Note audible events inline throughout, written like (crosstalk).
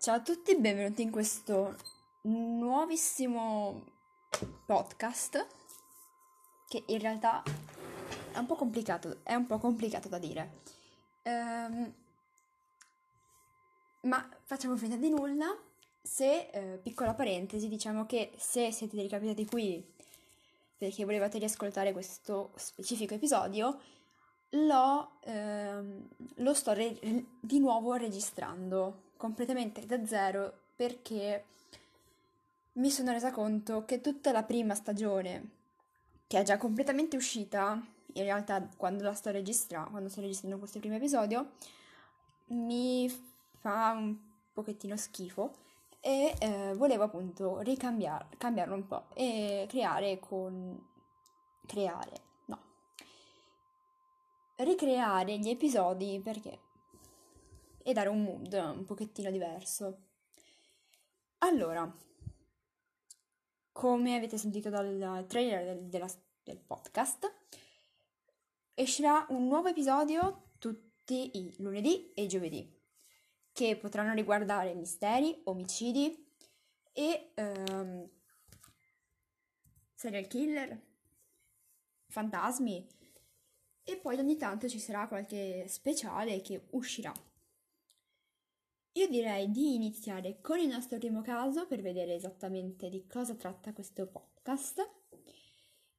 Ciao a tutti, benvenuti in questo nuovissimo podcast che in realtà è un po' complicato, è un po' complicato da dire. Ehm, ma facciamo finta di nulla. Se, eh, piccola parentesi, diciamo che se siete ricapitati qui perché volevate riascoltare questo specifico episodio, lo, ehm, lo sto re- di nuovo registrando completamente da zero perché mi sono resa conto che tutta la prima stagione, che è già completamente uscita, in realtà quando la sto registrando, quando sto registrando questo primo episodio, mi fa un pochettino schifo e eh, volevo appunto ricambiarlo un po' e creare con... creare, no, ricreare gli episodi perché e dare un mood un pochettino diverso. Allora, come avete sentito dal trailer del, della, del podcast, uscirà un nuovo episodio tutti i lunedì e giovedì, che potranno riguardare misteri, omicidi e um, serial killer, fantasmi e poi ogni tanto ci sarà qualche speciale che uscirà. Io direi di iniziare con il nostro primo caso per vedere esattamente di cosa tratta questo podcast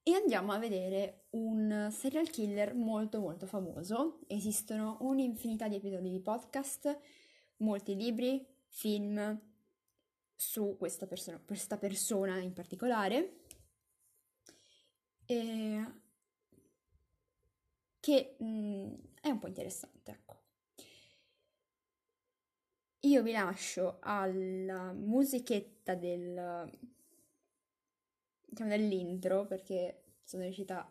e andiamo a vedere un serial killer molto molto famoso. Esistono un'infinità di episodi di podcast, molti libri, film su questa persona, questa persona in particolare e che mh, mm, è un po' interessante, ecco. Io vi lascio alla musichetta del, diciamo, dell'intro perché sono riuscita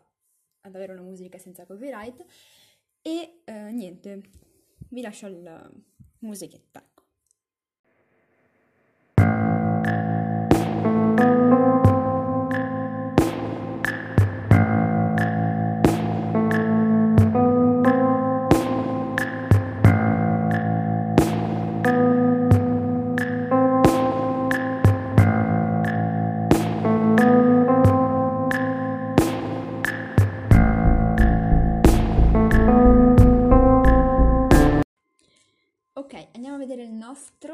ad avere una musica senza copyright e eh, niente, vi lascio alla musichetta.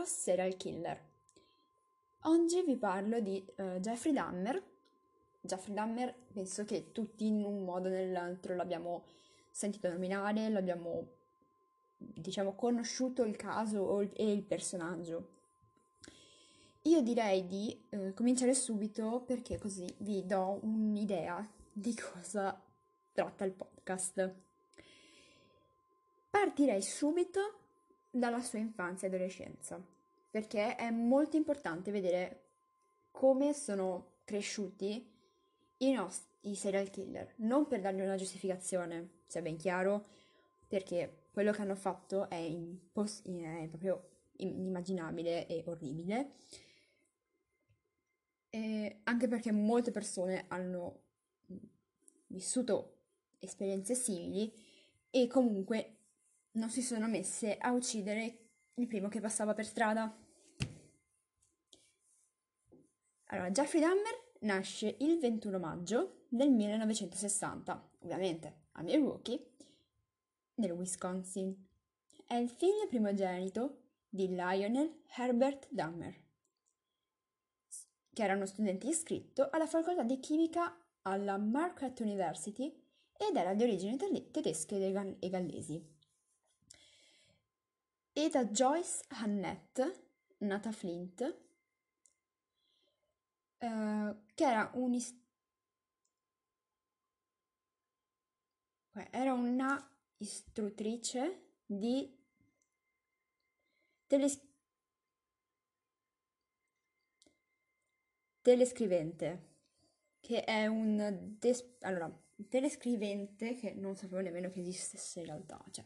Serial killer. Oggi vi parlo di uh, Jeffrey Dahmer. Jeffrey Dahmer penso che tutti in un modo o nell'altro l'abbiamo sentito nominare, l'abbiamo diciamo conosciuto il caso e il personaggio. Io direi di uh, cominciare subito perché così vi do un'idea di cosa tratta il podcast. Partirei subito dalla sua infanzia e adolescenza, perché è molto importante vedere come sono cresciuti i nostri serial killer, non per dargli una giustificazione, sia ben chiaro, perché quello che hanno fatto è, impos- è proprio inimmaginabile e orribile, e anche perché molte persone hanno vissuto esperienze simili e comunque non si sono messe a uccidere il primo che passava per strada. Allora, Jeffrey Dahmer nasce il 21 maggio del 1960, ovviamente a Milwaukee, nel Wisconsin. È il figlio primogenito di Lionel Herbert Dahmer, che era uno studente iscritto alla facoltà di chimica alla Marquette University ed era di origini tedesche e gallesi e da Joyce Hannett, nata Flint, eh, che era, un era una istruttrice di teles- telescrivente, che è un... Des- allora, telescrivente che non sapevo nemmeno che esistesse in realtà, cioè.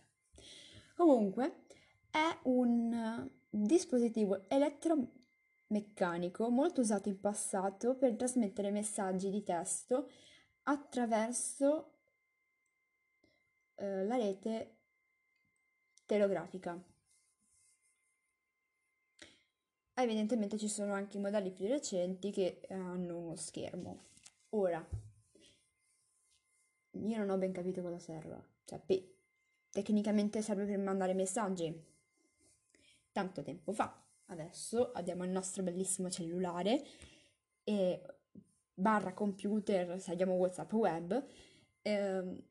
Comunque, è un dispositivo elettromeccanico molto usato in passato per trasmettere messaggi di testo attraverso eh, la rete telegrafica. evidentemente ci sono anche i modelli più recenti che hanno uno schermo. Ora, io non ho ben capito cosa serva. Cioè, pe- tecnicamente serve per mandare messaggi. Tanto tempo fa. Adesso abbiamo il nostro bellissimo cellulare e barra computer, se abbiamo WhatsApp web, ehm,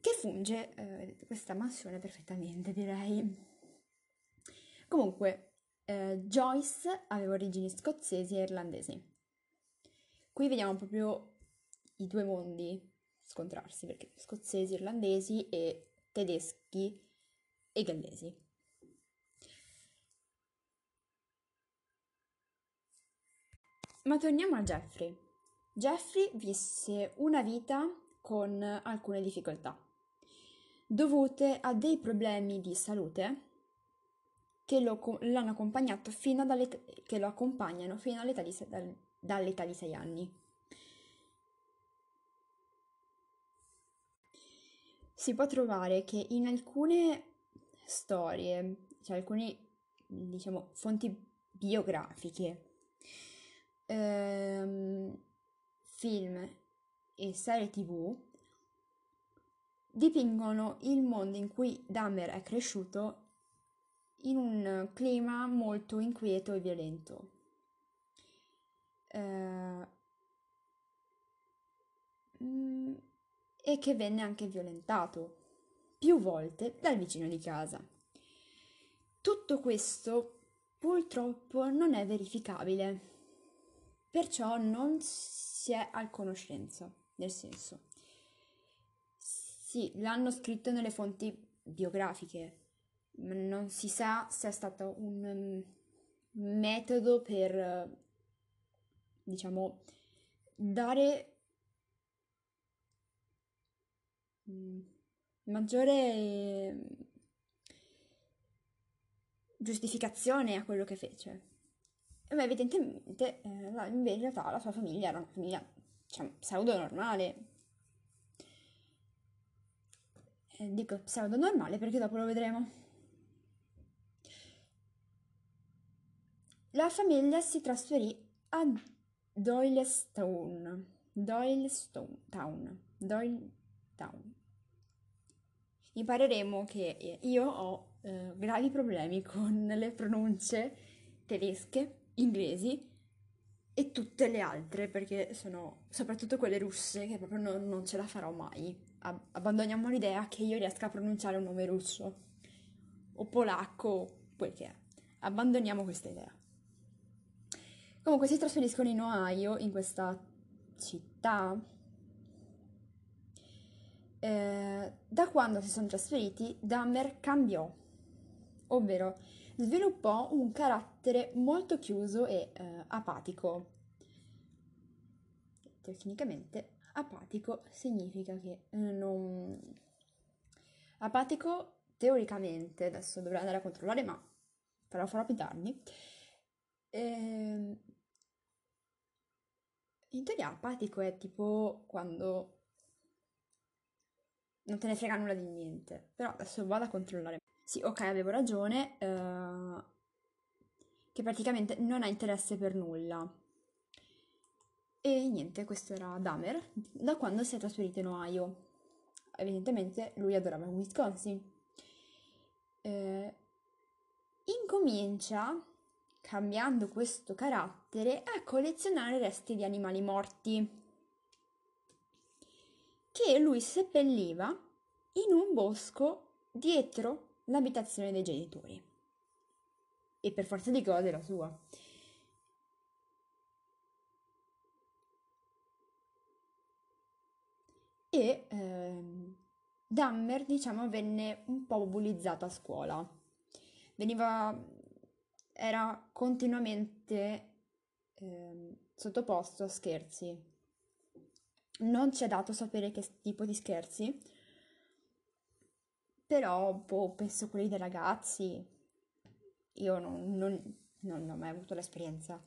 che funge eh, questa mansione perfettamente, direi. Comunque, eh, Joyce aveva origini scozzesi e irlandesi. Qui vediamo proprio i due mondi scontrarsi, perché scozzesi, irlandesi e tedeschi e gallesi. Ma torniamo a Jeffrey. Jeffrey visse una vita con alcune difficoltà, dovute a dei problemi di salute che lo, l'hanno accompagnato fino che lo accompagnano fino all'età di, dall'età di 6 anni. Si può trovare che in alcune storie, cioè alcune diciamo fonti biografiche, ehm, film e serie tv dipingono il mondo in cui Dahmer è cresciuto in un clima molto inquieto e violento. Eh, e che venne anche violentato più volte dal vicino di casa. Tutto questo purtroppo non è verificabile, perciò non si è al conoscenza, nel senso, sì, l'hanno scritto nelle fonti biografiche, ma non si sa se è stato un um, metodo per, diciamo, dare um, maggiore giustificazione a quello che fece. Ma evidentemente, eh, la, in realtà, la sua famiglia era una famiglia, diciamo, pseudo normale. Eh, dico pseudo normale perché dopo lo vedremo. La famiglia si trasferì a Doylestown. Doylestown Town. Doyletown. Impareremo che io ho eh, gravi problemi con le pronunce tedesche, inglesi e tutte le altre perché sono soprattutto quelle russe che proprio non, non ce la farò mai. Ab- abbandoniamo l'idea che io riesca a pronunciare un nome russo o polacco, quel che è. Abbandoniamo questa idea. Comunque si trasferiscono in Ohio, in questa città. Eh, da quando si sono trasferiti, Dahmer cambiò, ovvero sviluppò un carattere molto chiuso e eh, apatico. Tecnicamente apatico significa che eh, non... Apatico teoricamente, adesso dovrei andare a controllare, ma però farò più tardi. Eh, in teoria apatico è tipo quando non te ne frega nulla di niente, però adesso vado a controllare. Sì, ok, avevo ragione, eh, che praticamente non ha interesse per nulla. E niente, questo era Dahmer, da quando si è trasferito in Ohio. Evidentemente lui adorava Wisconsin. Eh, incomincia cambiando questo carattere, a collezionare resti di animali morti che lui seppelliva in un bosco dietro l'abitazione dei genitori. E per forza di cose la sua. E ehm, Dahmer, diciamo, venne un po' bullizzato a scuola. Veniva era continuamente eh, sottoposto a scherzi. Non ci è dato sapere che tipo di scherzi, però boh, penso quelli dei ragazzi. Io non, non, non, ho mai avuto l'esperienza,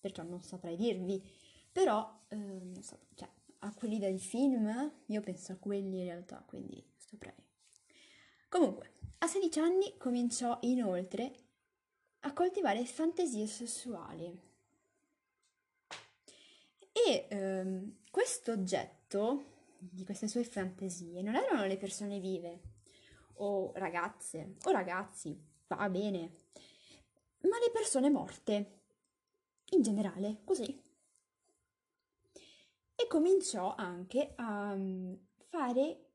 perciò non saprei dirvi. Però, eh, non so, cioè, a quelli del film, io penso a quelli in realtà, quindi saprei. Comunque, a 16 anni cominciò inoltre a coltivare fantasie sessuali. E ehm, questo oggetto di queste sue fantasie non erano le persone vive, o ragazze, o ragazzi, va bene, ma le persone morte, in generale, così. E cominciò anche a mm, fare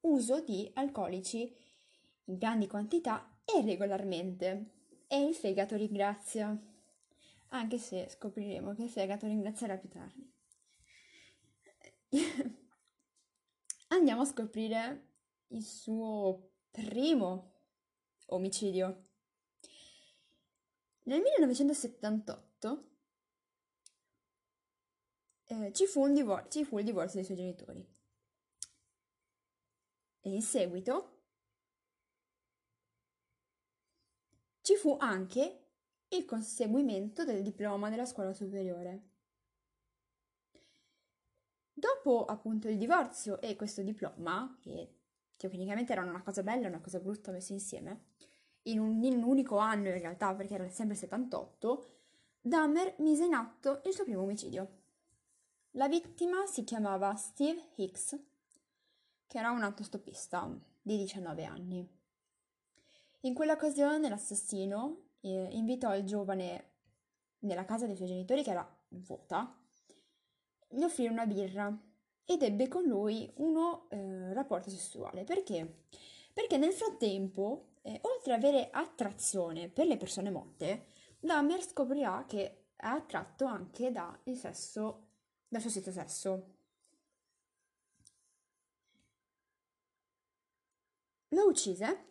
uso di alcolici in grandi quantità e regolarmente. E il fegato ringrazia, anche se scopriremo che il fegato ringrazierà più tardi. (laughs) Andiamo a scoprire il suo primo omicidio. Nel 1978 eh, ci, fu divor- ci fu il divorzio dei suoi genitori e in seguito ci fu anche il conseguimento del diploma della scuola superiore. Dopo appunto il divorzio e questo diploma, che tecnicamente erano una cosa bella e una cosa brutta messe insieme, in un, in un unico anno in realtà, perché era sempre 78, Dahmer mise in atto il suo primo omicidio. La vittima si chiamava Steve Hicks, che era un autostoppista di 19 anni. In quell'occasione l'assassino eh, invitò il giovane nella casa dei suoi genitori, che era vuota, gli offrì una birra ed ebbe con lui uno eh, rapporto sessuale. Perché? Perché nel frattempo eh, oltre ad avere attrazione per le persone morte, Dahmer scoprirà che è attratto anche dal sesso, dal suo stesso sesso. Lo uccise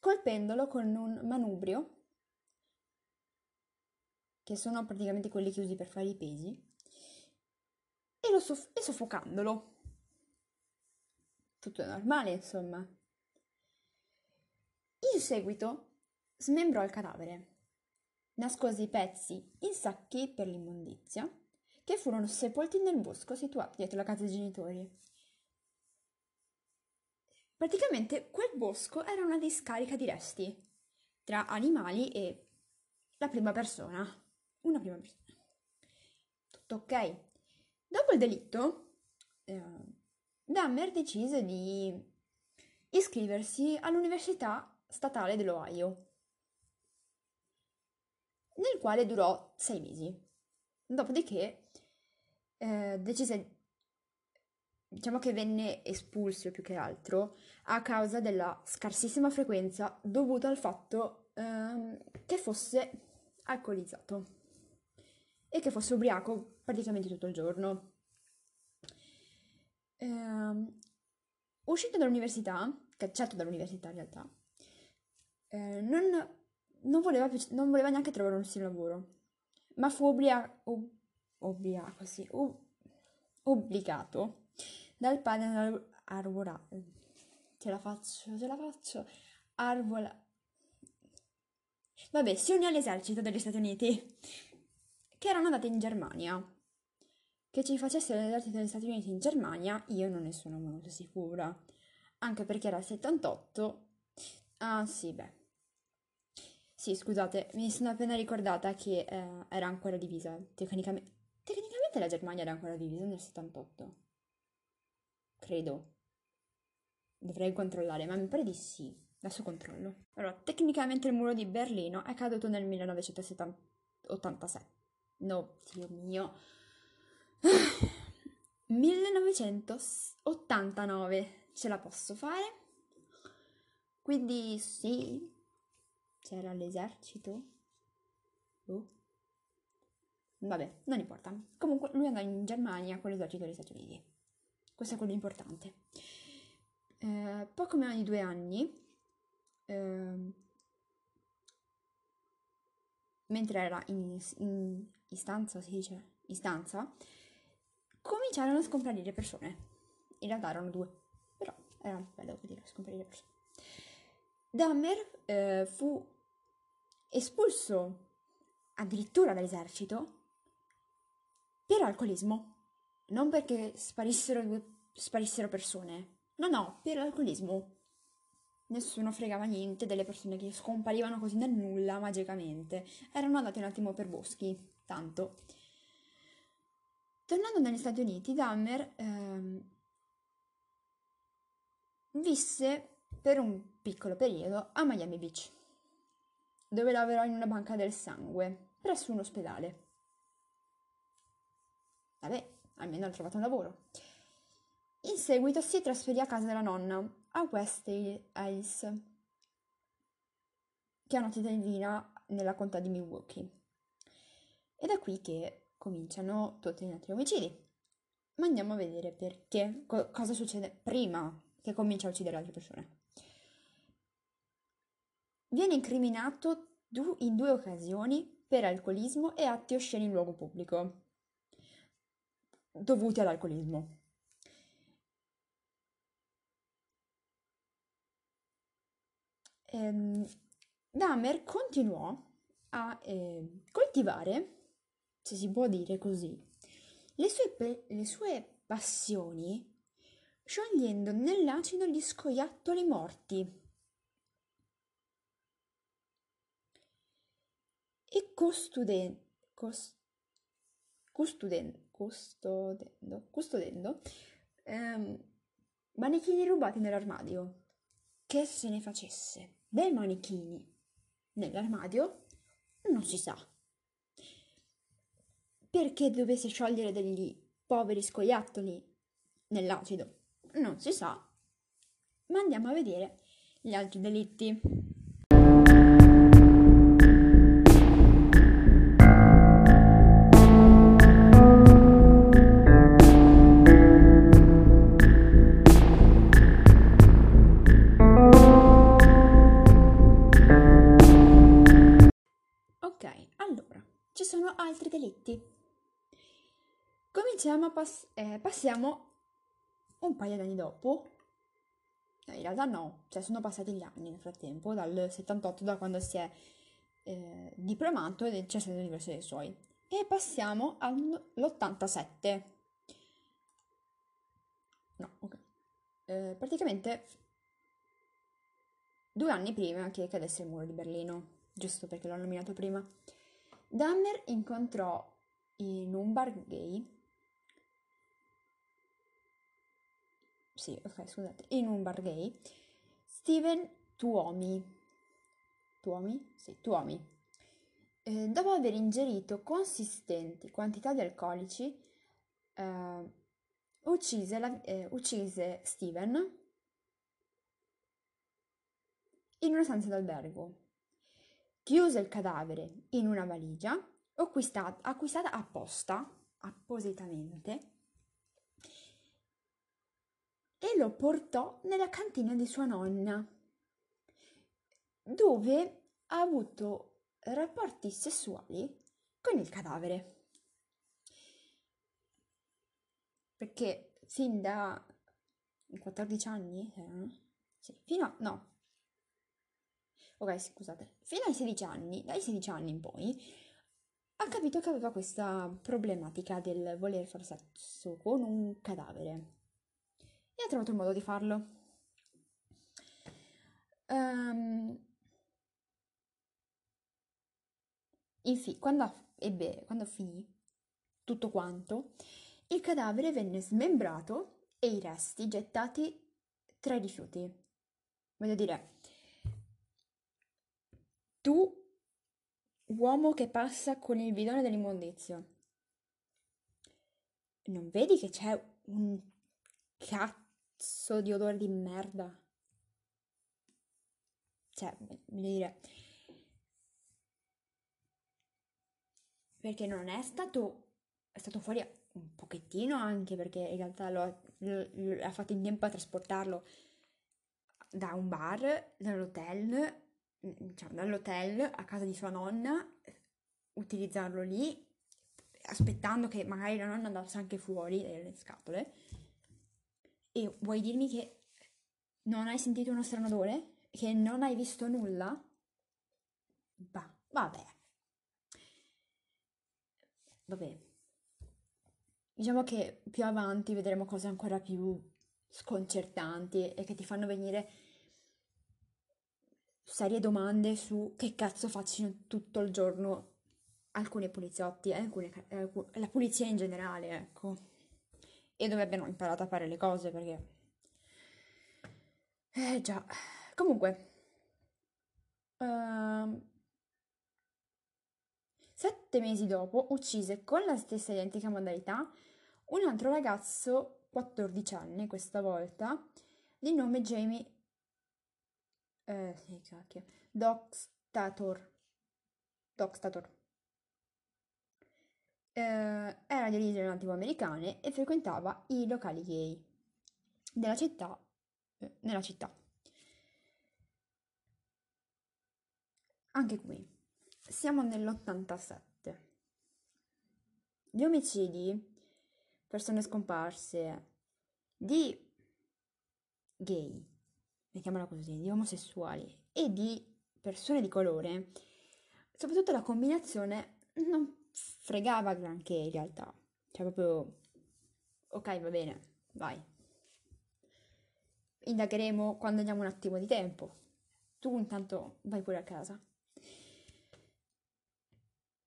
colpendolo con un manubrio, che sono praticamente quelli che usi per fare i pesi, e, soff- e soffocandolo. Tutto è normale, insomma. In seguito smembrò il cadavere, nascose i pezzi in sacchi per l'immondizia, che furono sepolti nel bosco situato dietro la casa dei genitori. Praticamente quel bosco era una discarica di resti tra animali e la prima persona. Una prima persona. Tutto ok. Dopo il delitto, eh, Dahmer decise di iscriversi all'università statale dell'Ohio, nel quale durò sei mesi. Dopodiché eh, decise, diciamo che venne espulso più che altro a causa della scarsissima frequenza dovuta al fatto eh, che fosse alcolizzato e che fosse ubriaco praticamente tutto il giorno. Eh, uscito dall'università, cacciato dall'università in realtà, eh, non, non, voleva non, voleva neanche trovare un suo lavoro, ma fu ubriaco, ubriaco, sì, obbligato dal padre ad arborare. Ce la faccio, ce la faccio. Arvola. Vabbè, si unì all'esercito degli Stati Uniti, che erano andati in Germania. Che ci facesse l'esercito degli Stati Uniti in Germania, io non ne sono molto sicura. Anche perché era il 78. Ah, sì, beh. Sì, scusate, mi sono appena ricordata che eh, era ancora divisa. Tecnicamente, tecnicamente la Germania era ancora divisa nel 78. Credo. Dovrei controllare, ma mi pare di sì. Adesso controllo. Allora, tecnicamente il muro di Berlino è caduto nel 1987. No, Dio mio. (sighs) 1989. Ce la posso fare? Quindi sì, c'era l'esercito? Oh. Vabbè, non importa. Comunque lui andò in Germania con l'esercito degli Stati Uniti. Questo è quello importante. Eh, poco meno di due anni, eh, mentre era in, in istanza, si dice, istanza, cominciarono a scomparire persone. In realtà erano due, però era bello vedere scomparire persone. Dahmer eh, fu espulso addirittura dall'esercito per alcolismo, non perché sparissero, sparissero persone, no, no, per alcolismo. nessuno fregava niente delle persone che scomparivano così nel nulla magicamente. Erano andati un attimo per boschi, tanto. Tornando negli Stati Uniti, Dahmer ehm, visse per un piccolo periodo a Miami Beach, dove lavorò in una banca del sangue, presso un ospedale. Vabbè, almeno ha trovato un lavoro. In seguito si trasferì a casa della nonna, a West Hills, che è una cittadina nella contea di Milwaukee. Ed è qui che cominciano tutti gli altri omicidi. Ma andiamo a vedere perché, co- cosa succede prima che comincia a uccidere altre persone. Viene incriminato in due occasioni per alcolismo e atti osceni in luogo pubblico, dovuti all'alcolismo. Ehm, Dahmer continuò a eh, coltivare, se si può dire così, le sue, le sue passioni sciogliendo nell'acido gli scoiattoli morti. E custuden, cos, custuden, custodendo, custodendo ehm, manichini rubati nell'armadio. Che se ne facesse dei manichini nell'armadio non si sa. Perché dovesse sciogliere degli poveri scoiattoli nell'acido? Non si sa. Ma andiamo a vedere gli altri delitti. A pass- eh, passiamo un paio d'anni dopo. No, in realtà no, cioè sono passati gli anni nel frattempo, dal 78, da quando si è eh, diplomato e del 17 anniversario dei suoi. E passiamo all'87. No, ok. Eh, praticamente due anni prima che cadesse il muro di Berlino, giusto perché l'ho nominato prima. Dahmer incontrò in un bar gay sì, ok, scusate, in un bar gay, Steven Tuomi, Tuomi? Sì, Tuomi, eh, dopo aver ingerito consistenti quantità di alcolici, eh, uccise, la, eh, uccise Steven in una stanza d'albergo. Chiuse il cadavere in una valigia acquistata, acquistata apposta, appositamente, e lo portò nella cantina di sua nonna, dove ha avuto rapporti sessuali con il cadavere. Perché fin da 14 anni, eh? sì, fino a... no. Ok, scusate, fino ai 16 anni, dai 16 anni in poi, ha capito che aveva questa problematica del voler fare sesso con un cadavere e ha trovato il modo di farlo. Um, infi- quando, ebbe, quando finì tutto quanto, il cadavere venne smembrato e i resti gettati tra i rifiuti. Voglio dire, tu, uomo che passa con il bidone dell'immondizia, non vedi che c'è un cazzo cazzo di odore di merda. Cioè, voglio dire... Perché non è stato... È stato fuori un pochettino anche perché in realtà lo, lo, lo, fatto in tempo a trasportarlo da un bar, dall'hotel, diciamo, dall'hotel a casa di sua nonna, utilizzarlo lì, aspettando che magari la nonna andasse anche fuori dalle scatole e vuoi dirmi che non hai sentito uno strano odore? Che non hai visto nulla? Bah, vabbè. Vabbè. Diciamo che più avanti vedremo cose ancora più sconcertanti e che ti fanno venire serie domande su che cazzo facciano tutto il giorno alcuni poliziotti, alcune, eh, la polizia in generale, ecco. E dove abbiano imparato a fare le cose, perché... Eh già. Comunque... Uh, sette mesi dopo uccise con la stessa identica modalità un altro ragazzo, 14 anni questa volta, di nome Jamie eh, sì, cacchio. Doxtator. Doxtator. Eh, era di origine nativo-americane e frequentava i locali gay della città, eh, nella città. Anche qui, siamo nell'87. Gli omicidi, persone scomparse, di gay mettiamola così, di omosessuali e di persone di colore, soprattutto la combinazione non fregava granché in realtà. Cioè proprio, ok, va bene, vai. Indagheremo quando abbiamo un attimo di tempo. Tu intanto vai pure a casa.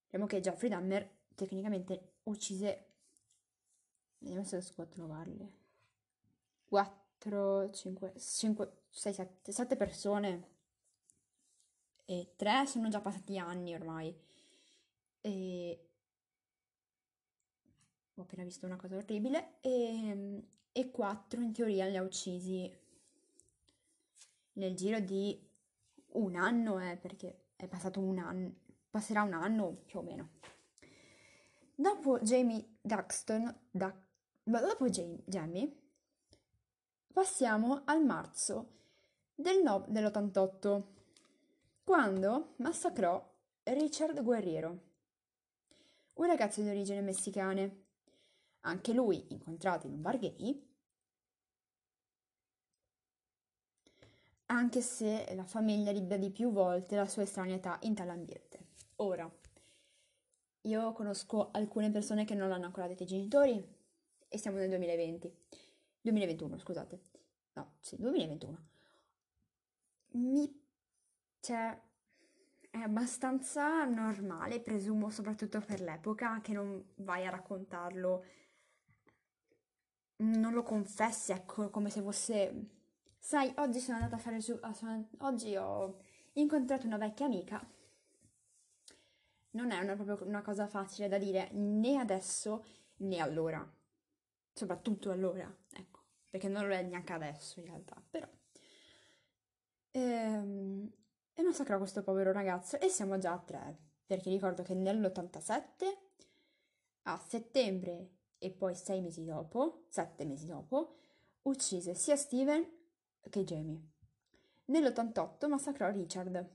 Vediamo che Geoffrey Dahmer tecnicamente uccise... Vediamo se riesco a trovarle. 4, 5, 5, 6, 7, 7 persone e 3 sono già passati anni ormai e ho appena visto una cosa orribile. E, e 4 in teoria li ha uccisi. Nel giro di un anno eh, perché è passato un anno passerà un anno più o meno. Dopo Jamie Daxton da, dopo Jamie, Jamie passiamo al marzo del no- dell'88, quando massacrò Richard Guerriero, un ragazzo di origine messicane, anche lui incontrato in un bar gay, anche se la famiglia ribadì più volte la sua estraneità in tale ambiente. Ora, io conosco alcune persone che non hanno ancora detto i genitori e siamo nel 2020. 2021, scusate. No, sì, 2021 mi... cioè, è abbastanza normale, presumo, soprattutto per l'epoca, che non vai a raccontarlo, non lo confessi, ecco, come se fosse... Sai, oggi sono andata a fare su... Oggi ho incontrato una vecchia amica. Non è una, proprio una cosa facile da dire né adesso né allora. Soprattutto allora, ecco, perché non lo è neanche adesso in realtà, però... Ehm, e massacrò questo povero ragazzo e siamo già a tre, perché ricordo che nell'87, a settembre e poi sei mesi dopo, sette mesi dopo, uccise sia Steven che Jamie. Nell'88 massacrò Richard.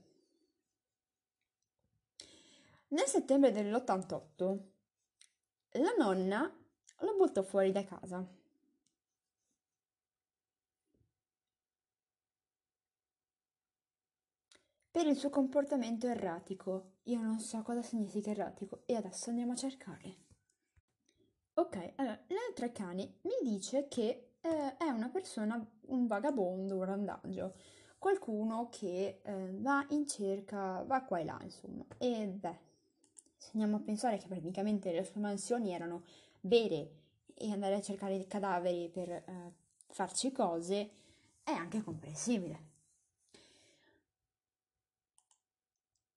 Nel settembre dell'88 la nonna lo buttò fuori da casa per il suo comportamento erratico. Io non so cosa significa erratico e adesso andiamo a cercare. Ok, allora, l'altro cane mi dice che eh, è una persona, un vagabondo, un randagio, qualcuno che eh, va in cerca, va qua e là, insomma. E beh, se andiamo a pensare che praticamente le sue mansioni erano bere e andare a cercare cadaveri per eh, farci cose, è anche comprensibile.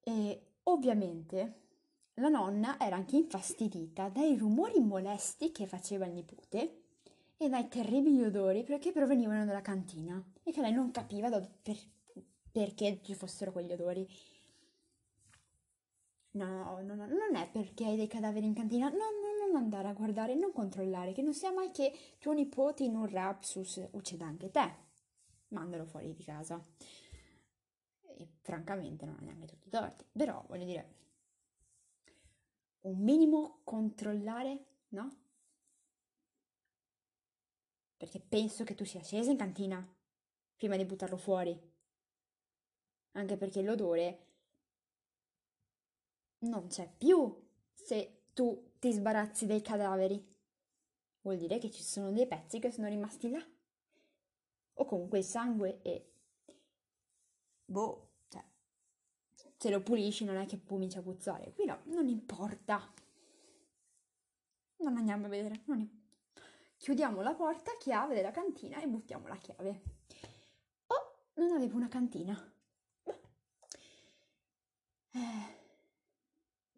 E ovviamente la nonna era anche infastidita dai rumori molesti che faceva il nipote e dai terribili odori che provenivano dalla cantina e che lei non capiva per, perché ci fossero quegli odori. No, no, no, non è perché hai dei cadaveri in cantina, no, no, non andare a guardare, non controllare, che non sia mai che tuo nipote in un rapsus uccida anche te. Mandalo fuori di casa e francamente non ha neanche tutti i torti, però voglio dire, un minimo controllare, no? Perché penso che tu sia scesa in cantina prima di buttarlo fuori, anche perché l'odore non c'è più se tu ti sbarazzi dei cadaveri. Vuol dire che ci sono dei pezzi che sono rimasti là. O comunque il sangue e boh, cioè, se lo pulisci non è che comincia a puzzare. Qui no, non importa. Non andiamo a vedere. Non Chiudiamo la porta, chiave della cantina e buttiamo la chiave. Oh, non avevo una cantina. Eh.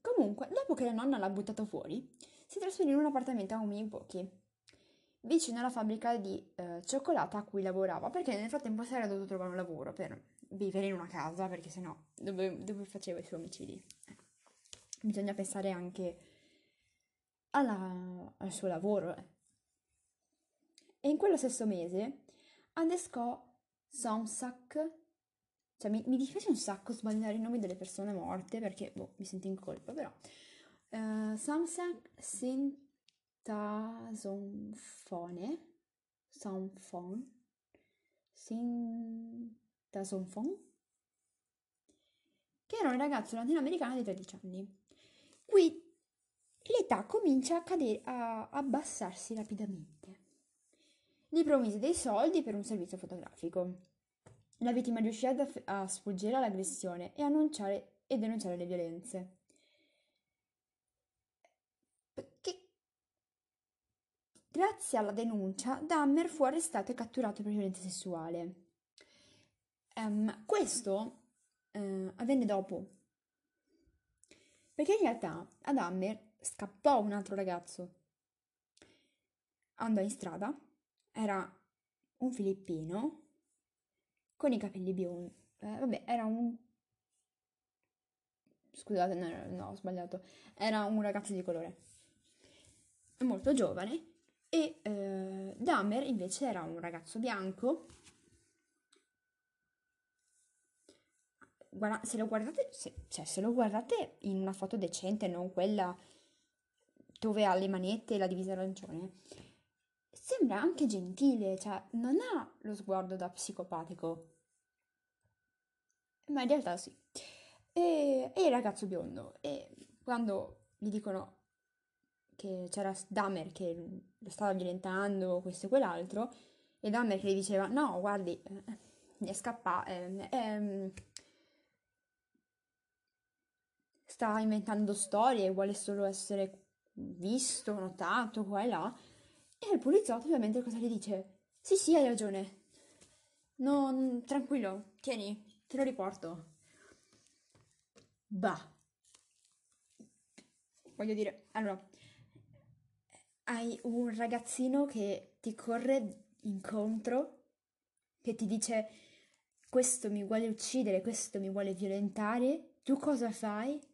Comunque, dopo che la nonna l'ha buttato fuori, si trasferì in un appartamento a Umi pochi, vicino alla fabbrica di eh, cioccolata a cui lavorava, perché nel frattempo si era dovuto trovare un lavoro per vivere in una casa, perché sennò dove, dove faceva i suoi omicidi? Eh. Bisogna pensare anche alla, al suo lavoro. Eh. E in quello stesso mese adescò Somsak, cioè mi, mi dispiace un sacco sbagliare i nomi delle persone morte perché boh, mi sento in colpa, però uh, Samsak Sintasonfone Sonfon Sintasonfon che era un ragazzo latinoamericano di 13 anni. Qui l'età comincia a, cadere, a abbassarsi rapidamente. Gli promise dei soldi per un servizio fotografico. La vittima riuscì a, a sfuggire all'aggressione e, annunciare, e denunciare le violenze. Che... Grazie alla denuncia, Dahmer fu arrestato e catturato per violenza sessuale. Um, questo uh, avvenne dopo. Perché in realtà a Dahmer scappò un altro ragazzo. Andò in strada, era un filippino con i capelli biondi. Eh, vabbè, era un... Scusate, no, no, ho sbagliato. Era un ragazzo di colore. Molto giovane. E eh, Dahmer invece era un ragazzo bianco. Guarda, se lo guardate, se, cioè, se lo guardate in una foto decente, non quella dove ha le manette e la divisa arancione, sembra anche gentile, cioè non ha lo sguardo da psicopatico, ma in realtà sì. E, e il ragazzo biondo, e quando gli dicono che c'era Dahmer che lo stava violentando, questo e quell'altro, e Dahmer che gli diceva, no, guardi, mi è scappato, eh, eh, sta inventando storie, vuole solo essere visto, notato, qua e là. E il poliziotto ovviamente cosa gli dice? Sì, sì, hai ragione. Non, tranquillo, tieni, te lo riporto. Bah. Voglio dire, allora, hai un ragazzino che ti corre incontro, che ti dice questo mi vuole uccidere, questo mi vuole violentare, tu cosa fai?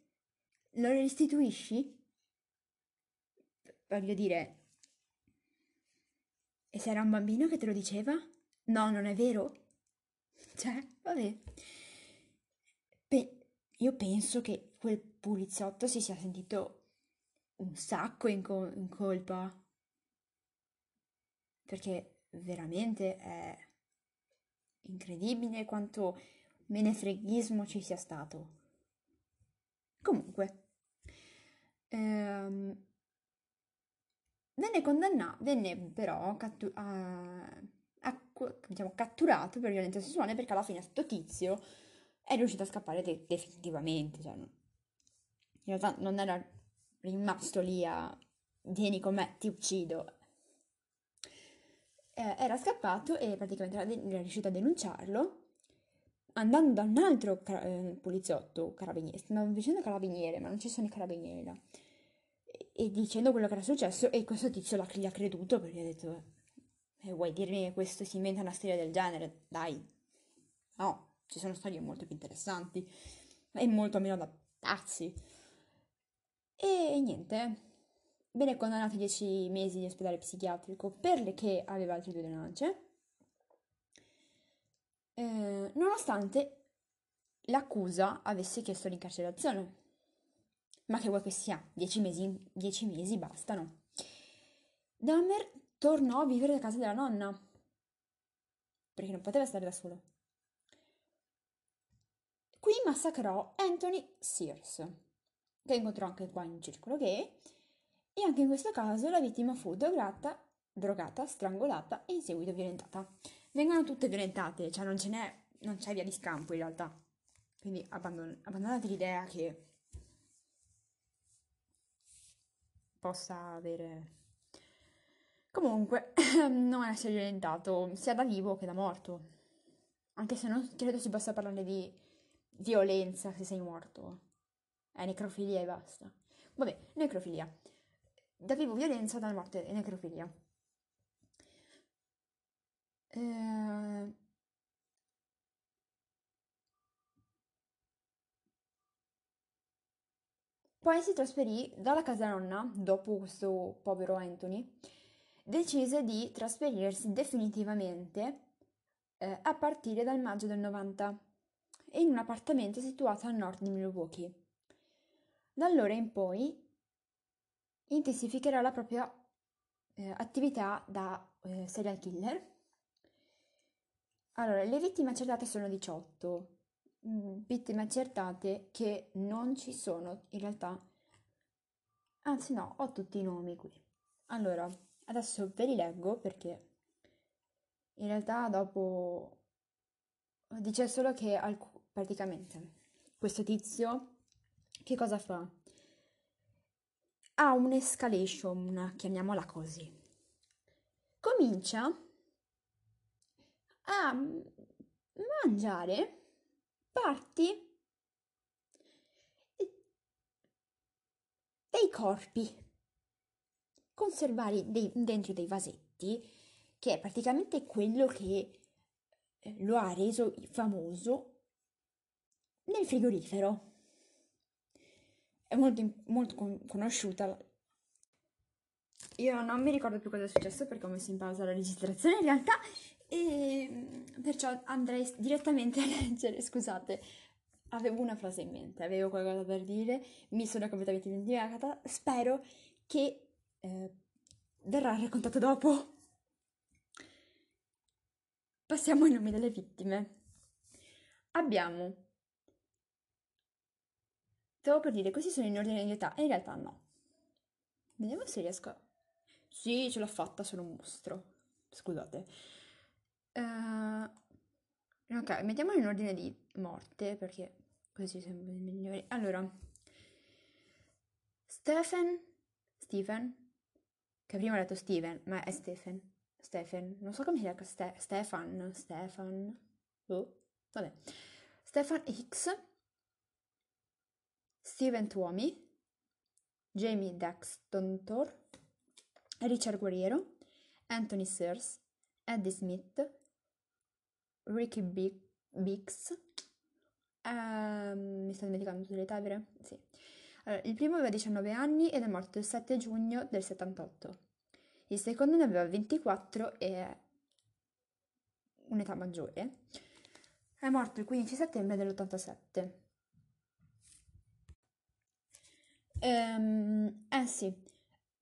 Lo restituisci? voglio dire, e se era un bambino che te lo diceva? No, non è vero? Cioè, vabbè. Pe- io penso che quel poliziotto si sia sentito un sacco in, co- in colpa. Perché veramente è incredibile quanto menefreghismo ci sia stato. Comunque, ehm, Venne condannato, venne però cattu- a, a, diciamo, catturato per violenza sessuale perché alla fine questo tizio è riuscito a scappare de- definitivamente. Cioè, in realtà non era rimasto lì a vieni con me, ti uccido. Eh, era scappato e praticamente era, de- era, riuscito a denunciarlo andando da un altro car- eh, poliziotto, carabiniere, stavo dicendo carabiniere, ma non ci sono i carabinieri là e dicendo quello che era successo e questo tizio gli ha creduto perché ha detto eh, vuoi dirmi che questo si inventa una storia del genere? Dai, no, ci sono storie molto più interessanti e molto meno da pazzi. E niente, venne condannato a 10 mesi di ospedale psichiatrico per le che aveva altre due denunce, eh, nonostante l'accusa avesse chiesto l'incarcerazione ma che vuoi che sia? Dieci mesi, dieci mesi bastano. Dahmer tornò a vivere a casa della nonna, perché non poteva stare da solo. Qui massacrò Anthony Sears, che incontrò anche qua in circolo gay, e anche in questo caso la vittima fu drogata, drogata strangolata e in seguito violentata. Vengono tutte violentate, cioè non ce n'è, non c'è via di scampo in realtà. Quindi abbandon- abbandonate l'idea che possa avere... Comunque, (laughs) non essere violentato sia da vivo che da morto. Anche se non credo si possa parlare di violenza se sei morto. È necrofilia e basta. Vabbè, necrofilia. Da vivo violenza, da morte necrofilia. Eh... Poi si trasferì dalla casa nonna, dopo questo povero Anthony, decise di trasferirsi definitivamente eh, a partire dal maggio del 90 in un appartamento situato a nord di Milwaukee. Da allora in poi intensificherà la propria eh, attività da eh, serial killer. Allora, le vittime accertate sono 18, mm, vittime accertate che non ci sono in realtà. Anzi no, ho tutti i nomi qui. Allora, adesso ve li leggo perché in realtà dopo dice solo che alc- praticamente questo tizio che cosa fa? Ha un'escalation, chiamiamola così. Comincia a mangiare parti dei corpi, conservarli dei, dentro dei vasetti, che è praticamente quello che eh, lo ha reso famoso nel frigorifero. È molto, molto con- conosciuta. Io non mi ricordo più cosa è successo perché ho messo in pausa la registrazione in realtà e mm, perciò andrei direttamente a leggere, (laughs) scusate, avevo una frase in mente, avevo qualcosa per dire, mi sono completamente dimenticata, spero che eh, verrà raccontato dopo. Passiamo ai nomi delle vittime. Abbiamo. Stavo per dire, questi sono in ordine di età, e in realtà no. Vediamo se riesco. Sì, ce l'ho fatta, sono un mostro. Scusate. Uh, ok, mettiamolo in ordine di morte, perché così sembra il migliore. Allora, Stephen, Stephen, che prima ho detto Steven, ma è Stephen. Stefan, non so come si chiama, Ste- Stefan, Stefan, oh, vabbè, Stefan X, Steven Tuomi, Jamie Daxtontor, Richard Guerriero, Anthony Sears, Eddie Smith, Ricky Big- Biggs, ehm, mi sto dimenticando tutte le età, vero? Sì. Allora, il primo aveva 19 anni ed è morto il 7 giugno del 78. Il secondo ne aveva 24 e è un'età maggiore. È morto il 15 settembre dell'87. Um, eh sì,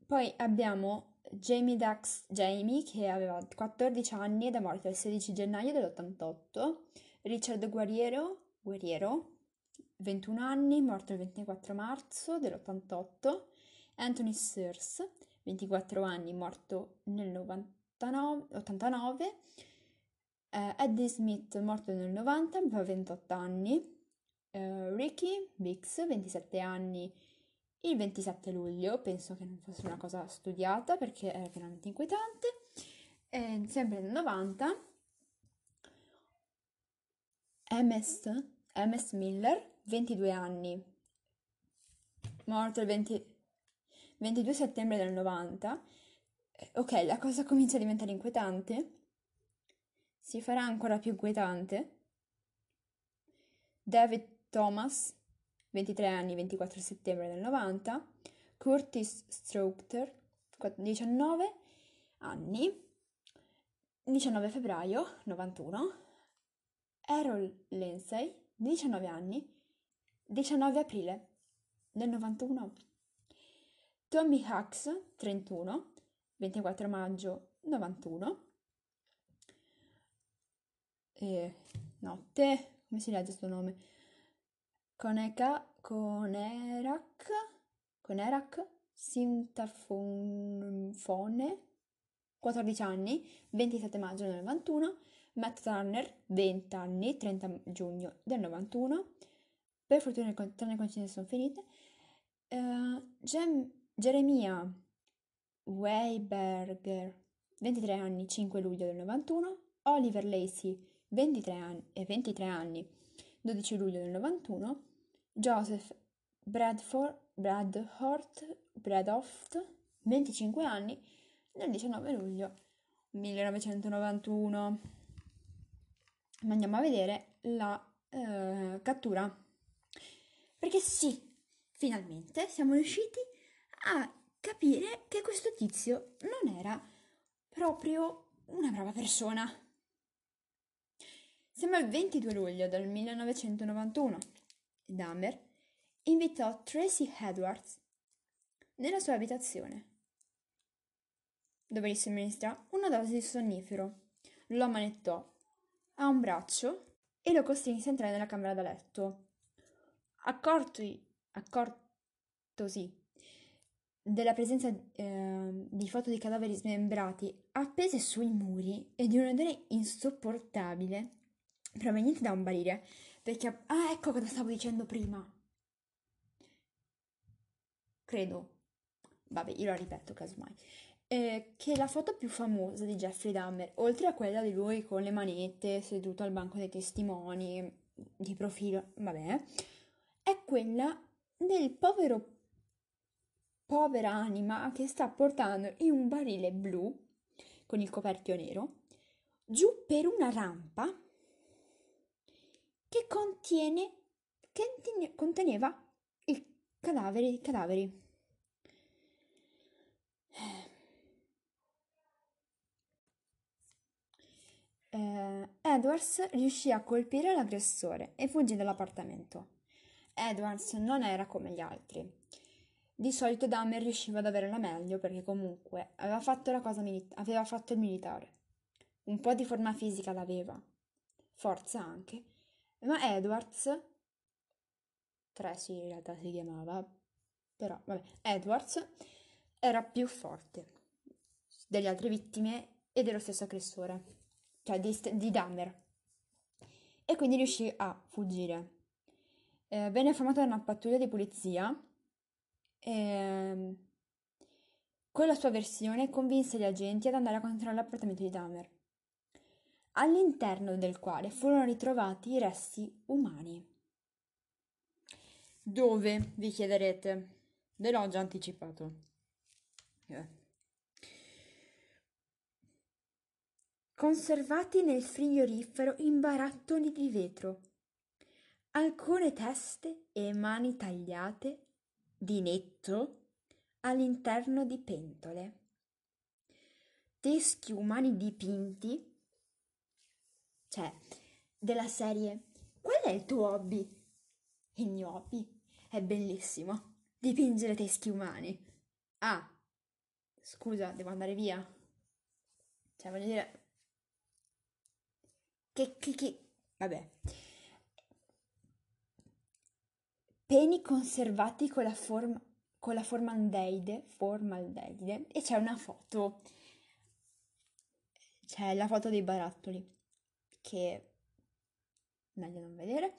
poi abbiamo Jamie Dax Jamie che aveva 14 anni ed è morto il 16 gennaio dell'88. Richard Guerriero, Guerriero 21 anni, morto il 24 marzo dell'88. Anthony Sears 24 anni, morto nel 99, 89. Uh, Eddie Smith, morto nel 90, aveva 28 anni. Uh, Ricky Bix, 27 anni, il 27 luglio. Penso che non fosse una cosa studiata perché è veramente inquietante. E, sempre nel 90. MS, MS Miller, 22 anni, morto il 20, 22 settembre del 90. Ok, la cosa comincia a diventare inquietante. Si farà ancora più inquietante. David Thomas, 23 anni, 24 settembre del 90. Curtis Strokter, 19 anni, 19 febbraio 91. Errol Lindsay, 19 anni, 19 aprile del 91. Tommy Hux, 31, 24 maggio 91. E notte, come si legge questo nome? Coneca, Conerac, Conerac, Sintafone, 14 anni, 27 maggio del 91. Matt Turner, 20 anni, 30 giugno del 91. per fortuna le coincidenze sono finite. Uh, Gem- Geremia Weiberger, 23 anni, 5 luglio del 91. Oliver Lacey, 23 anni, eh, 23 anni 12 luglio del 91. Joseph Bradford, Bradhort, Bradhoft, 25 anni, nel 19 luglio 1991. Ma andiamo a vedere la eh, cattura. Perché sì, finalmente siamo riusciti a capire che questo tizio non era proprio una brava persona. Siamo al 22 luglio del 1991. Dahmer invitò Tracy Edwards nella sua abitazione, dove gli somministrò una dose di sonnifero. Lo ammanettò a un braccio e lo costrinse a entrare nella camera da letto. Accorti, accortosi della presenza eh, di foto di cadaveri smembrati appese sui muri e di un odore insopportabile proveniente da un barile, perché... Ah, ecco cosa stavo dicendo prima. Credo. Vabbè, io la ripeto casomai. Eh, che la foto più famosa di Jeffrey Dahmer, oltre a quella di lui con le manette seduto al banco dei testimoni di profilo, vabbè, è quella del povero povera anima che sta portando in un barile blu con il coperchio nero giù per una rampa che contiene che conteneva i cadaveri, i cadaveri. Eh, Edwards riuscì a colpire l'aggressore e fuggì dall'appartamento. Edwards non era come gli altri. Di solito Dahmer riusciva ad avere la meglio perché comunque aveva fatto la cosa mili- aveva fatto il militare. Un po' di forma fisica l'aveva, forza anche, ma Edwards, Tracy in realtà si chiamava, però vabbè, Edwards era più forte delle altre vittime e dello stesso aggressore, cioè di, di Dahmer. E quindi riuscì a fuggire. Eh, venne fermato da una pattuglia di polizia e ehm, con la sua versione convinse gli agenti ad andare a controllare l'appartamento di Dahmer all'interno del quale furono ritrovati i resti umani. Dove, vi chiederete? Ve l'ho già anticipato. Eh. Conservati nel frigorifero in barattoli di vetro. Alcune teste e mani tagliate di netto all'interno di pentole. Teschi umani dipinti cioè, della serie Qual è il tuo hobby? Il mio hobby è bellissimo. Dipingere teschi umani. Ah, scusa, devo andare via. Cioè, voglio dire... Che, che, che... Vabbè. Peni conservati con la forma con la formaldeide, formaldeide e c'è una foto. C'è la foto dei barattoli che meglio non vedere,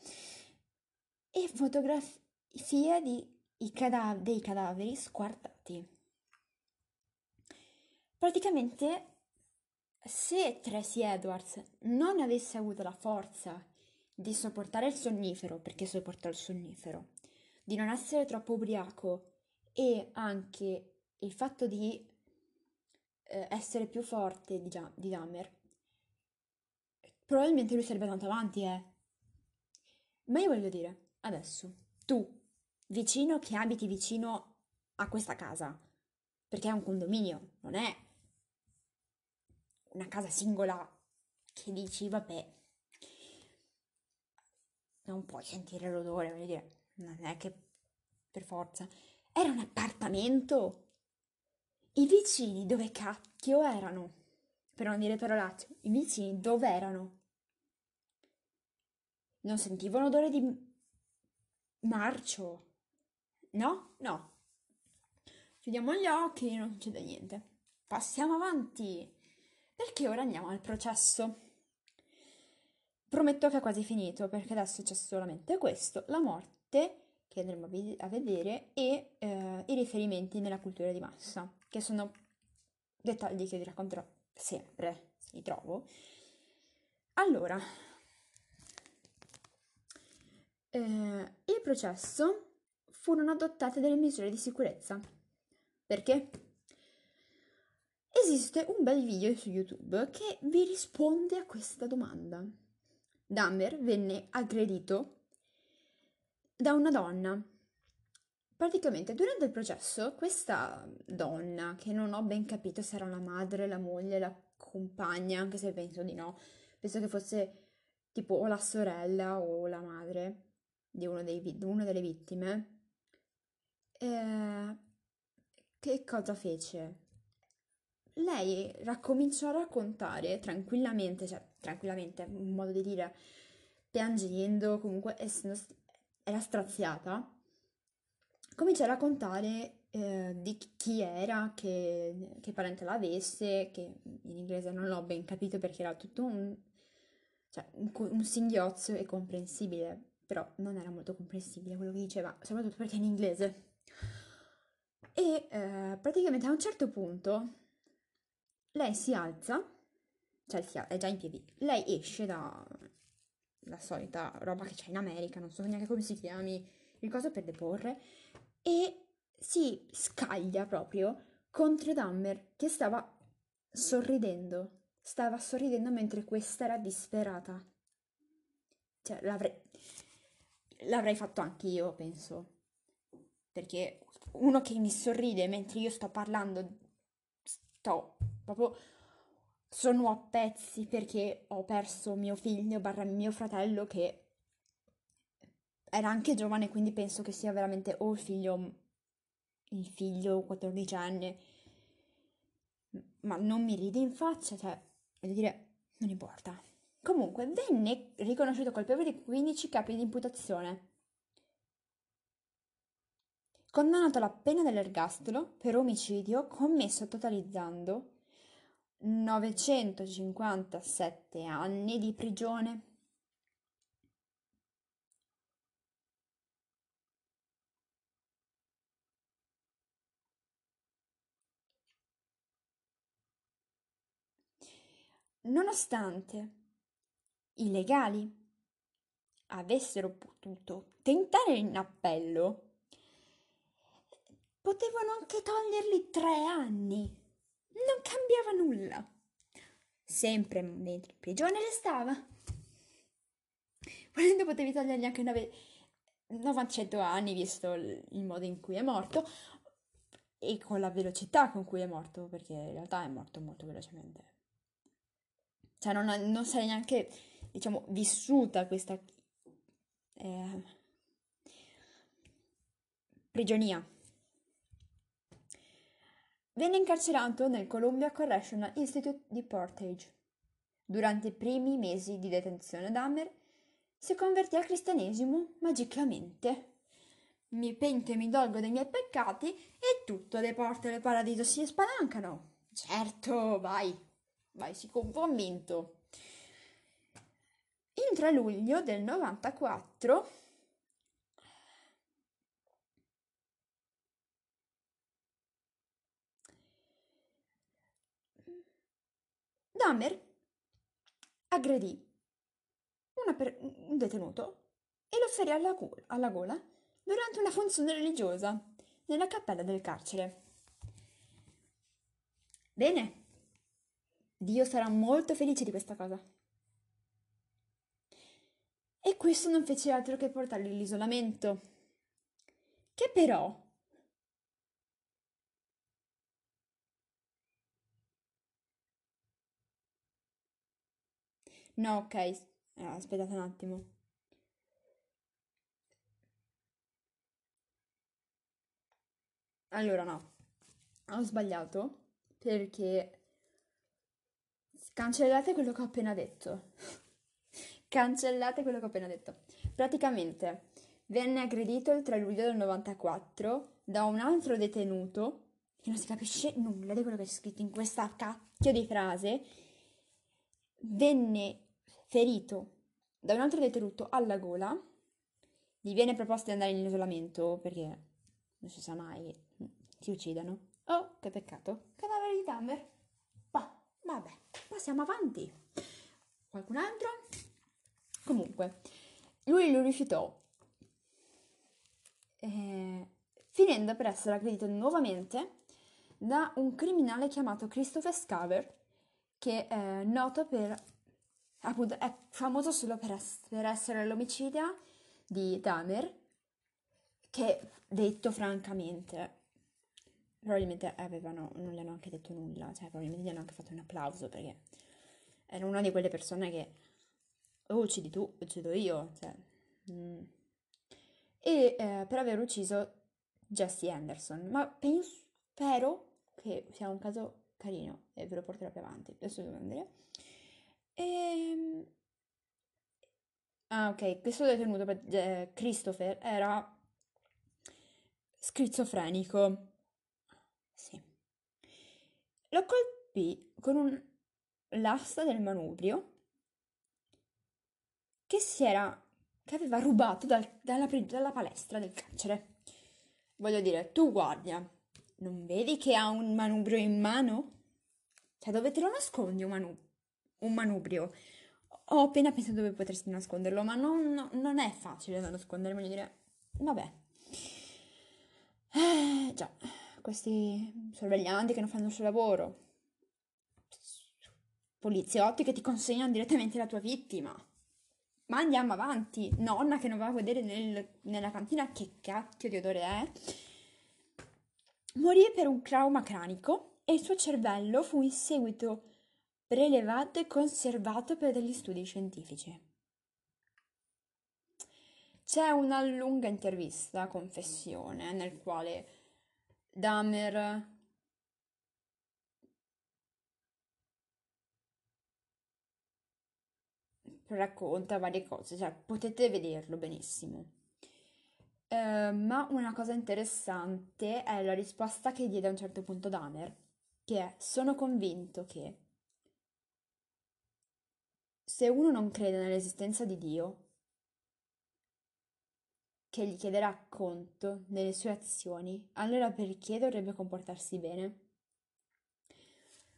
e fotografie di, cadav- dei cadaveri squartati. Praticamente, se Tracy Edwards non avesse avuto la forza di sopportare il sonnifero, perché sopportò il sonnifero, di non essere troppo ubriaco e anche il fatto di eh, essere più forte di, di Dahmer, probabilmente lui sarebbe andato avanti, eh. Ma io voglio dire, adesso, tu, vicino che abiti vicino a questa casa, perché è un condominio, non è una casa singola che dici, vabbè, non puoi sentire l'odore, voglio dire, non è che per forza. Era un appartamento. I vicini dove cacchio erano? Per non dire parolacce, i vicini dove erano? Non sentivano odore di marcio? No? No. Chiudiamo gli occhi, non succede niente. Passiamo avanti, perché ora andiamo al processo. Prometto che è quasi finito, perché adesso c'è solamente questo, la morte che andremo a vedere e eh, i riferimenti nella cultura di massa, che sono dettagli che vi racconterò sempre, se li trovo. Allora, eh, il processo furono adottate delle misure di sicurezza. Perché? Esiste un bel video su YouTube che vi risponde a questa domanda. Dahmer venne aggredito da una donna. Praticamente durante il processo questa donna, che non ho ben capito se era la madre, la moglie, la compagna, anche se penso di no, penso che fosse tipo o la sorella o la madre di dei, una delle vittime, eh, che cosa fece? Lei raccominciò a raccontare tranquillamente, cioè tranquillamente, un modo di dire, piangendo, comunque essendo, era straziata, cominciò a raccontare eh, di chi era, che, che parente l'avesse, che in inglese non l'ho ben capito perché era tutto un, cioè, un, un singhiozzo e comprensibile, però non era molto comprensibile quello che diceva, soprattutto perché è in inglese. E eh, praticamente a un certo punto lei si alza, cioè è già in piedi, lei esce da la solita roba che c'è in America, non so neanche come si chiami, il coso per deporre, e si scaglia proprio contro Dahmer che stava sorridendo, stava sorridendo mentre questa era disperata. Cioè, l'avrei, l'avrei fatto anche io, penso. Perché uno che mi sorride mentre io sto parlando, sto proprio sono a pezzi perché ho perso mio figlio barra mio fratello che era anche giovane, quindi penso che sia veramente o il figlio, il figlio 14 anni, ma non mi ride in faccia, cioè, voglio dire, non importa. Comunque, venne riconosciuto colpevole di 15 capi di imputazione condannato alla pena dell'ergastolo per omicidio commesso totalizzando 957 anni di prigione. Nonostante i legali avessero potuto tentare in appello Potevano anche toglierli tre anni. Non cambiava nulla. Sempre dentro in prigione restava. Volendo potevi togliergli anche 9, 900 anni, visto il modo in cui è morto, e con la velocità con cui è morto, perché in realtà è morto molto velocemente. Cioè non, non sei neanche, diciamo, vissuta questa eh, prigionia. Venne incarcerato nel Columbia Correctional Institute di Portage. Durante i primi mesi di detenzione Dahmer si convertì al cristianesimo magicamente. Mi pento e mi dolgo dei miei peccati e tutte le porte del paradiso si spalancano. Certo, vai, vai, si convinto. Il 3 luglio del 94 Dahmer aggredì per- un detenuto e lo ferì alla, go- alla gola durante una funzione religiosa nella cappella del carcere. Bene, Dio sarà molto felice di questa cosa. E questo non fece altro che portarli all'isolamento, che però No, ok. Eh, aspettate un attimo. Allora, no. Ho sbagliato perché cancellate quello che ho appena detto. Cancellate quello che ho appena detto. Praticamente venne aggredito il 3 luglio del 94 da un altro detenuto che non si capisce nulla di quello che c'è scritto in questa cacchio di frase. Venne ferito da un altro detenuto alla gola gli viene proposto di andare in isolamento perché non si sa mai, ti uccidano. Oh, che peccato. Cadavere di Dahmer. Bah, vabbè, passiamo avanti. Qualcun altro? Comunque, lui lo rifiutò. Eh, finendo per essere aggredito nuovamente da un criminale chiamato Christopher Scaver, che è noto per, appunto, è famoso solo per, es- per essere l'omicida di Dahmer, che detto francamente, probabilmente avevano, non gli hanno anche detto nulla, cioè probabilmente gli hanno anche fatto un applauso perché era una di quelle persone che o oh, uccidi tu, uccido io, cioè, mm. e eh, per aver ucciso Jesse Anderson, ma penso, spero che sia un caso carino e ve lo porterò più avanti, adesso devo andare. E... Ehm, ah ok, questo detenuto, eh, Christopher, era schizofrenico. Sì. Lo colpì con un l'asta del manubrio che si era che aveva rubato dal, dalla, dalla palestra del carcere. Voglio dire, tu guardia, non vedi che ha un manubrio in mano? Cioè, dove te lo nascondi un, manu- un manubrio? Ho appena pensato dove potresti nasconderlo, ma non, no, non è facile da nascondere, voglio dire. Vabbè. Eh, già, questi sorveglianti che non fanno il suo lavoro. Poliziotti che ti consegnano direttamente la tua vittima. Ma andiamo avanti. Nonna che non va a vedere nel, nella cantina che cacchio di odore è. Morì per un trauma cranico e il suo cervello fu in seguito prelevato e conservato per degli studi scientifici. C'è una lunga intervista, confessione, nel quale Dahmer racconta varie cose, cioè potete vederlo benissimo. Uh, ma una cosa interessante è la risposta che diede a un certo punto Dahmer, che è sono convinto che se uno non crede nell'esistenza di Dio, che gli chiederà conto delle sue azioni, allora perché dovrebbe comportarsi bene?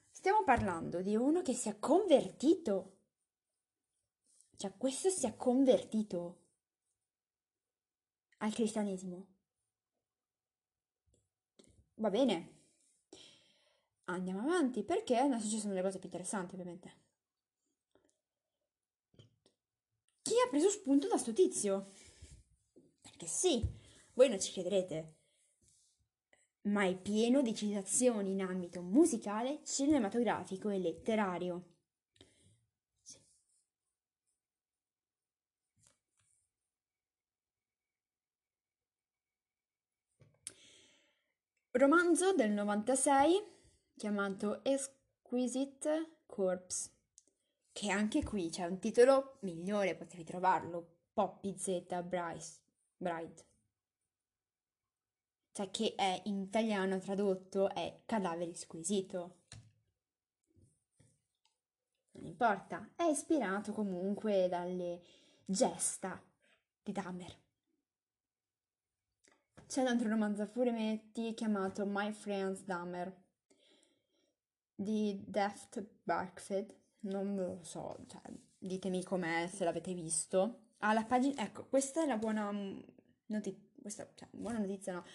Stiamo parlando di uno che si è convertito. Cioè, questo si è convertito al cristianesimo. Va bene. Andiamo avanti perché adesso ci sono le cose più interessanti, ovviamente. Chi ha preso spunto da sto tizio? Perché sì, voi non ci crederete, ma è pieno di citazioni in ambito musicale, cinematografico e letterario. Romanzo del 96 chiamato Exquisite Corpse, che anche qui c'è un titolo migliore, potevi trovarlo, Poppy Z Bryce. Bride. Cioè che è in italiano tradotto è cadavere squisito. Non importa, è ispirato comunque dalle gesta di Dahmer. C'è un altro romanzo a fumetti chiamato My Friends Dahmer di Deft Barkfed. Non lo so, cioè, ditemi com'è se l'avete visto alla pagina, ecco, questa è la buona mm, notizia, questa, cioè, buona notizia no.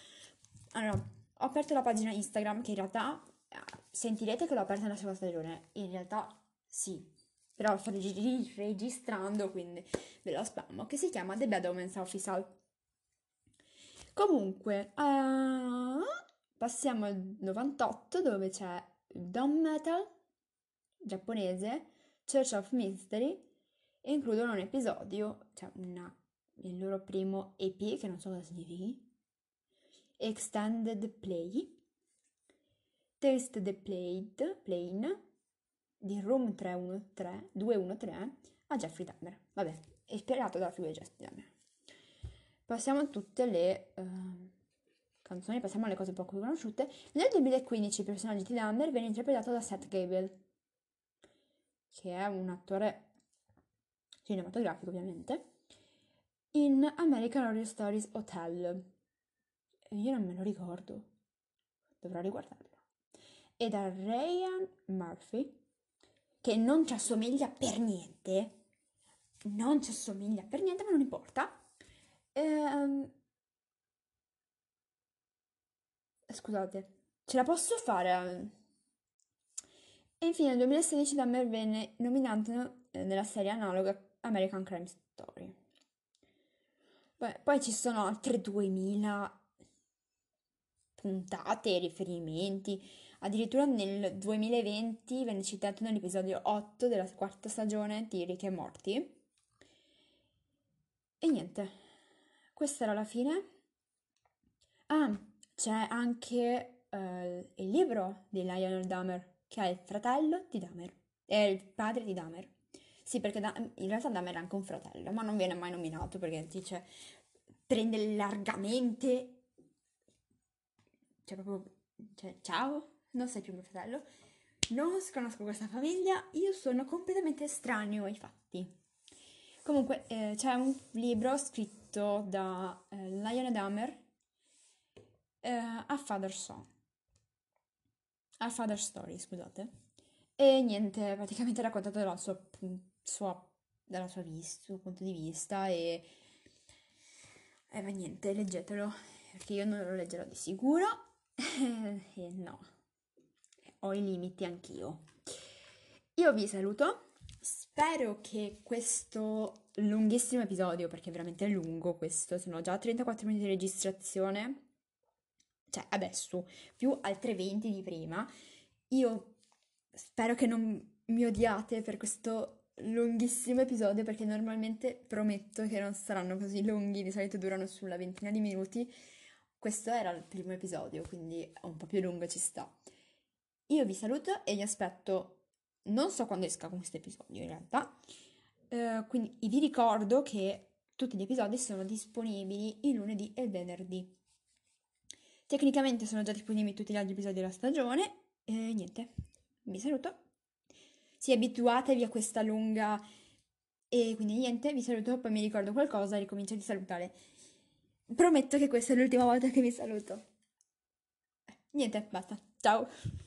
Allora, ho aperto la pagina Instagram che in realtà eh, sentirete che l'ho aperta nella seconda stagione, in realtà sì, però sto reg- registrando quindi ve lo spammo, che si chiama The Bad Omens Official. Comunque, uh, passiamo al 98 dove c'è Dom Metal giapponese, Church of Mystery e includono un episodio, cioè una, il loro primo EP, che non so cosa significhi, Extended Play, Taste the Played, Plane, di Room 313, 213 a Jeffrey Dahmer. Vabbè, ispirato dalla figura di Jeffrey Dahmer. Passiamo a tutte le uh, canzoni, passiamo alle cose poco conosciute. Nel 2015 il personaggio di Dahmer venne interpretato da Seth Gable, che è un attore cinematografico ovviamente, in American Horror Stories Hotel. Io non me lo ricordo, dovrò riguardarlo. E da Ryan Murphy, che non ci assomiglia per niente, non ci assomiglia per niente, ma non importa. Ehm... Scusate, ce la posso fare? E infine nel 2016 Dahmer venne nominato eh, nella serie analoga American Crime Story. Beh, poi ci sono altre 2000 puntate, riferimenti. Addirittura nel 2020 venne citato nell'episodio 8 della quarta stagione di Rick e Morty. E niente, questa era la fine. Ah, c'è anche uh, il libro di Lionel Dahmer, che è il fratello di Dahmer, è il padre di Dahmer. Sì, perché da- in realtà Dahmer è anche un fratello, ma non viene mai nominato perché dice prende largamente cioè proprio, cioè, ciao, non sei più mio fratello, non conosco questa famiglia, io sono completamente estraneo ai fatti. Comunque eh, c'è un libro scritto da eh, Lion Dahmer eh, a Father Song, a Father Story, scusate. E niente, praticamente raccontato dalla sua, sua, dalla sua vista, suo punto di vista e... E va niente, leggetelo, perché io non lo leggerò di sicuro. (laughs) e no, ho i limiti anch'io. Io vi saluto, spero che questo lunghissimo episodio, perché è veramente lungo questo, sono già 34 minuti di registrazione, cioè adesso, più altre 20 di prima, io spero che non mi odiate per questo lunghissimo episodio perché normalmente prometto che non saranno così lunghi, di solito durano sulla ventina di minuti. Questo era il primo episodio, quindi un po' più lungo ci sta. Io vi saluto e vi aspetto, non so quando esca questo episodio in realtà, eh, quindi vi ricordo che tutti gli episodi sono disponibili il lunedì e il venerdì. Tecnicamente sono già disponibili tutti gli altri episodi della stagione e niente, vi saluto. Si abituatevi a questa lunga e quindi niente, vi saluto, poi mi ricordo qualcosa e ricomincio a salutare. Prometto che questa è l'ultima volta che vi saluto. Niente, basta. Ciao.